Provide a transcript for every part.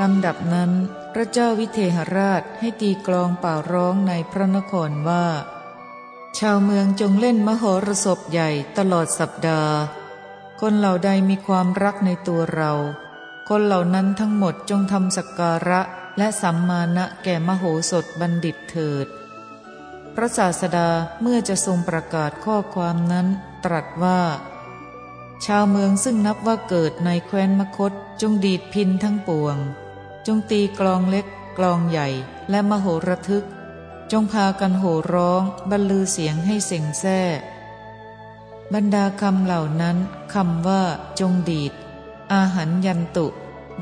ลำดับนั้น พระเจ้าวิเทหราชให้ตีกลองเป่าร้องในพระนครว่า ชาวเมืองจงเล่นมโหรสพใหญ่ตลอดสัปดาห์ คนเหล่าใดมีความรักในตัวเรา คนเหล่านั้นทั้งหมดจงทำสักการะและสัมมาณะแก่มโหสถบัณฑิตเถิด พระศาสดาเมื่อจะทรงประกาศข้อความนั้นตรัสว่า ชาวเมืองซึ่งนับว่าเกิดในแคว้นมคตจงดีดพินทั้งปวง จงตีกลองเล็ก กลองใหญ่และมโหระทึก จงพากันโห่ร้องบรรลือเสียงให้เสียงแซ่บรรดาคำเหล่านั้นคำว่า จงดีด อาหารยันตุ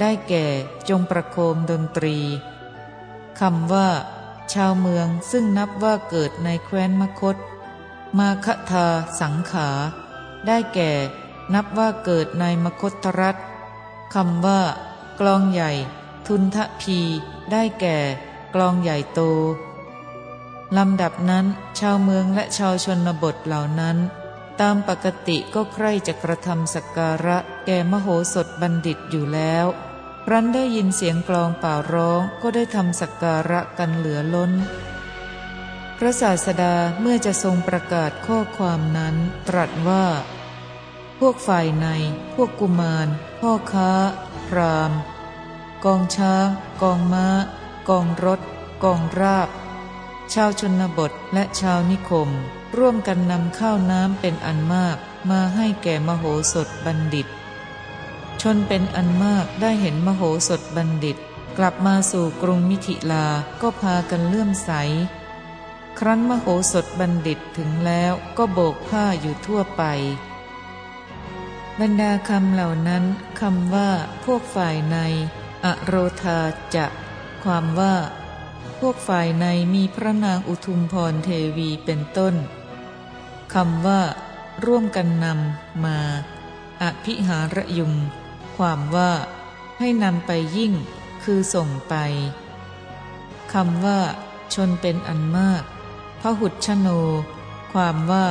ได้แก่จงประโคมดนตรีคำว่า ชาวเมืองซึ่งนับว่าเกิดในแคว้นมคต มาคทาสังขา ได้แก่ นับว่าเกิดในมคตรัฐคำว่า กลองใหญ่ ทุนทะพีได้แก่ กลองใหญ่โตลำดับนั้นชาวเมืองและชาวชนบทเหล่านั้น ตามปกติก็ใคร่จะกระทำสักการะแก่มโหสถบัณฑิตอยู่แล้วรันได้ยินเสียงกลองเป่าร้องก็ได้ทำสักการะกันเหลือล้น พระศาสดาเมื่อจะทรงประกาศข้อความนั้นตรัสว่า พวกฝ่ายใน พวกกุมาร พ่อค้า พราม กองช้าง กองม้า กองรถ กองราบ ชาวชนบทและชาวนิคม ร่วมกันนำข้าวน้ำเป็นอันมาก มาให้แก่มโหสถบัณฑิต ชนเป็นอันมากได้เห็นมโหสถบัณฑิต กลับมาสู่กรุงมิถิลาก็พากันเลื่อมใส ครั้นมโหสถบัณฑิตถึงแล้วก็โบกผ้าอยู่ทั่วไปบรรดาคำเหล่านั้นคำว่าพวกฝ่ายใน อโรธาจะ ความว่า พวกฝ่ายในมีพระนางอุทุมพรเทวีเป็นต้นคำว่า ร่วมกันนำมา อภิหารยุง ความว่า ให้นำไปยิ่ง คือส่งไปคำว่า ชนเป็นอันมากพหุชโน ความว่า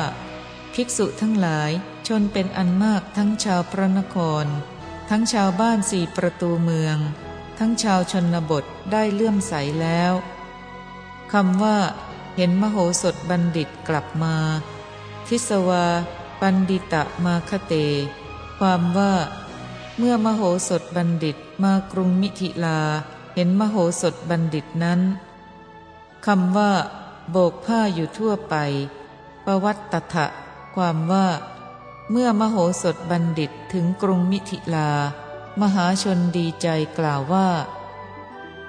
ภิกษุทั้งหลายชนเป็นอันมากทั้งชาวพระนคร ทั้งชาวบ้านสี่ประตูเมือง ทั้งชาวชนบทได้เลื่อมใสแล้วคำว่า เห็นมโหสถบัณฑิตกลับมา ทิสวา ปันดิตะมาคเต ความว่า เมื่อมโหสถบัณฑิตมากรุงมิถิลา เห็นมโหสถบัณฑิตนั้นคำว่า โบกผ้าอยู่ทั่วไปประวัตตถะความว่า เมื่อมโหสถบัณฑิตถึงกรุงมิถิลา มหาชนดีใจกล่าวว่า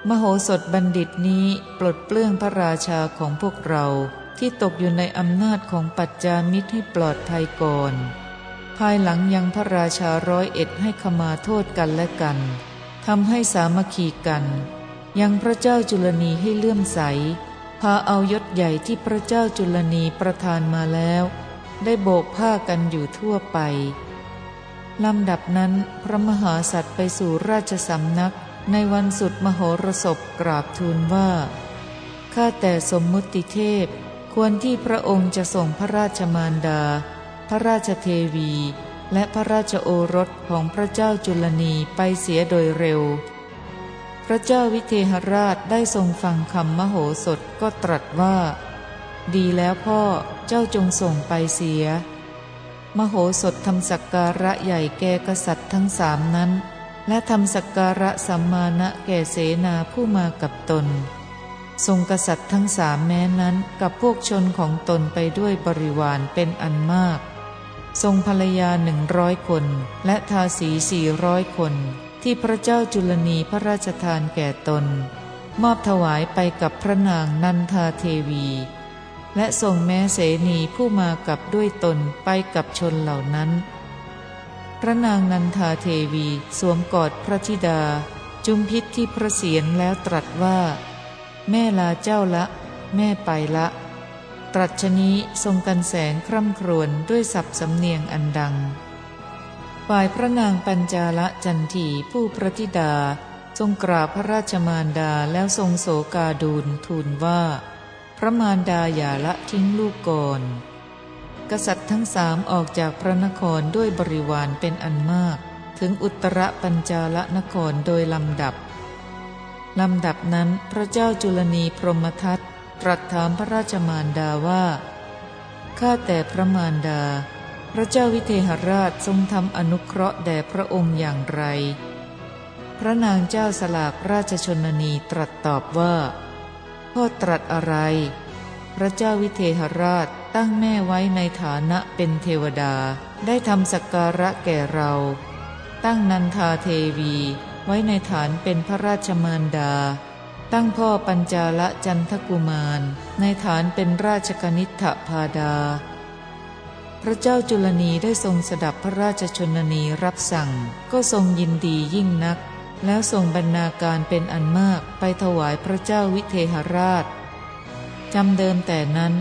มโหสถบัณฑิตนี้ปลดเปลื้องพระราชาของพวกเราที่ตกอยู่ในอำนาจของปัจจามิตรให้ปลอดภัยก่อน ภายหลังยังพระราชาร้อยเอ็ดให้ขมาโทษกันและกันทำให้สามัคคีกัน ยังพระเจ้าจุลนีให้เลื่อมใส พาเอายศใหญ่ที่พระเจ้าจุลนีประทานมาแล้ว ได้โบกผ้ากันอยู่ทั่วไป ลำดับนั้นพระมหาสัตว์ไปสู่ราชสำนัก ในวันสุดมโหรสพกราบทูลว่า ข้าแต่สมมุติเทพ ควรที่พระองค์จะส่งพระราชมารดา พระราชเทวี และพระราชโอรสของพระเจ้าจุลนีไปเสียโดยเร็ว พระเจ้าวิเทหราชได้ทรงฟังคำมโหสถก็ตรัสว่า ดีแล้วพ่อเจ้าจงส่งไปเสีย มโหสถทำสักการะใหญ่แก่กษัตริย์ทั้งสามนั้น และทำสักการะสัมมาณะแก่เสนาผู้มากับตน ทรงกษัตริย์ทั้งสามแม้นั้นกับพวกชนของตนไปด้วยบริวารเป็นอันมาก ทรงภรรยาหนึ่งร้อยคน และทาสีสี่ร้อยคน ที่พระเจ้าจุลนีพระราชทานแก่ตน มอบถวายไปกับพระนางนันทาเทวี และส่งแม้เสนีผู้มากับด้วยตนไปกับชนเหล่านั้น พระนางนันทาเทวีสวมกอดพระธิดา จุมพิษที่พระเศียรแล้วตรัสว่า แม่ลาเจ้าละ แม่ไปละ ตรัชนี้ทรงกันแสงคร่ำครวญด้วยสับสำเนียงอันดัง ฝ่ายพระนางปัญจาละจันทีผู้พระธิดา ทรงกราบพระราชมารดาแล้วทรงโศกาดูลทูลว่า พระมารดาอย่าละทิ้งลูกก่อน กษัตริย์ทั้งสามออกจากพระนครด้วยบริวารเป็นอันมาก ถึงอุตรปัญจาลนครโดยลำดับลำดับนั้นพระเจ้าจุลนีพรหมทัตตรัสถามพระราชมารดาว่าข้าแต่พระมารดา พระเจ้าวิเทหราชทรงทำอนุเคราะห์แด่พระองค์อย่างไร พระนางเจ้าสลากราชชนนีตรัสตอบว่า พ่อตรัสอะไร พระเจ้าวิเทหราชตั้งแม่ไว้ในฐานะเป็นเทวดาได้ทำสักการะแก่เรา ตั้งนันทาเทวีไว้ในฐานเป็นพระราชมารดา ตั้งพ่อปัญจาละจันทกุมาร ในฐานเป็นราชกนิษฐพาดา พระเจ้าจุลนีได้ทรงสดับพระราชชนนีรับสั่งก็ทรงยินดียิ่งนัก แล้วส่งบรรณาการเป็นอันมากไปถวายพระเจ้าวิเทหราชจำเดิมแต่นั้น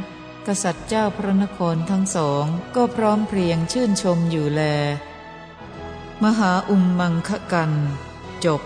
กษัตริย์เจ้าพระนครทั้งสองก็พร้อมเพรียงชื่นชมอยู่แล มหาอุมมังคกัน จบ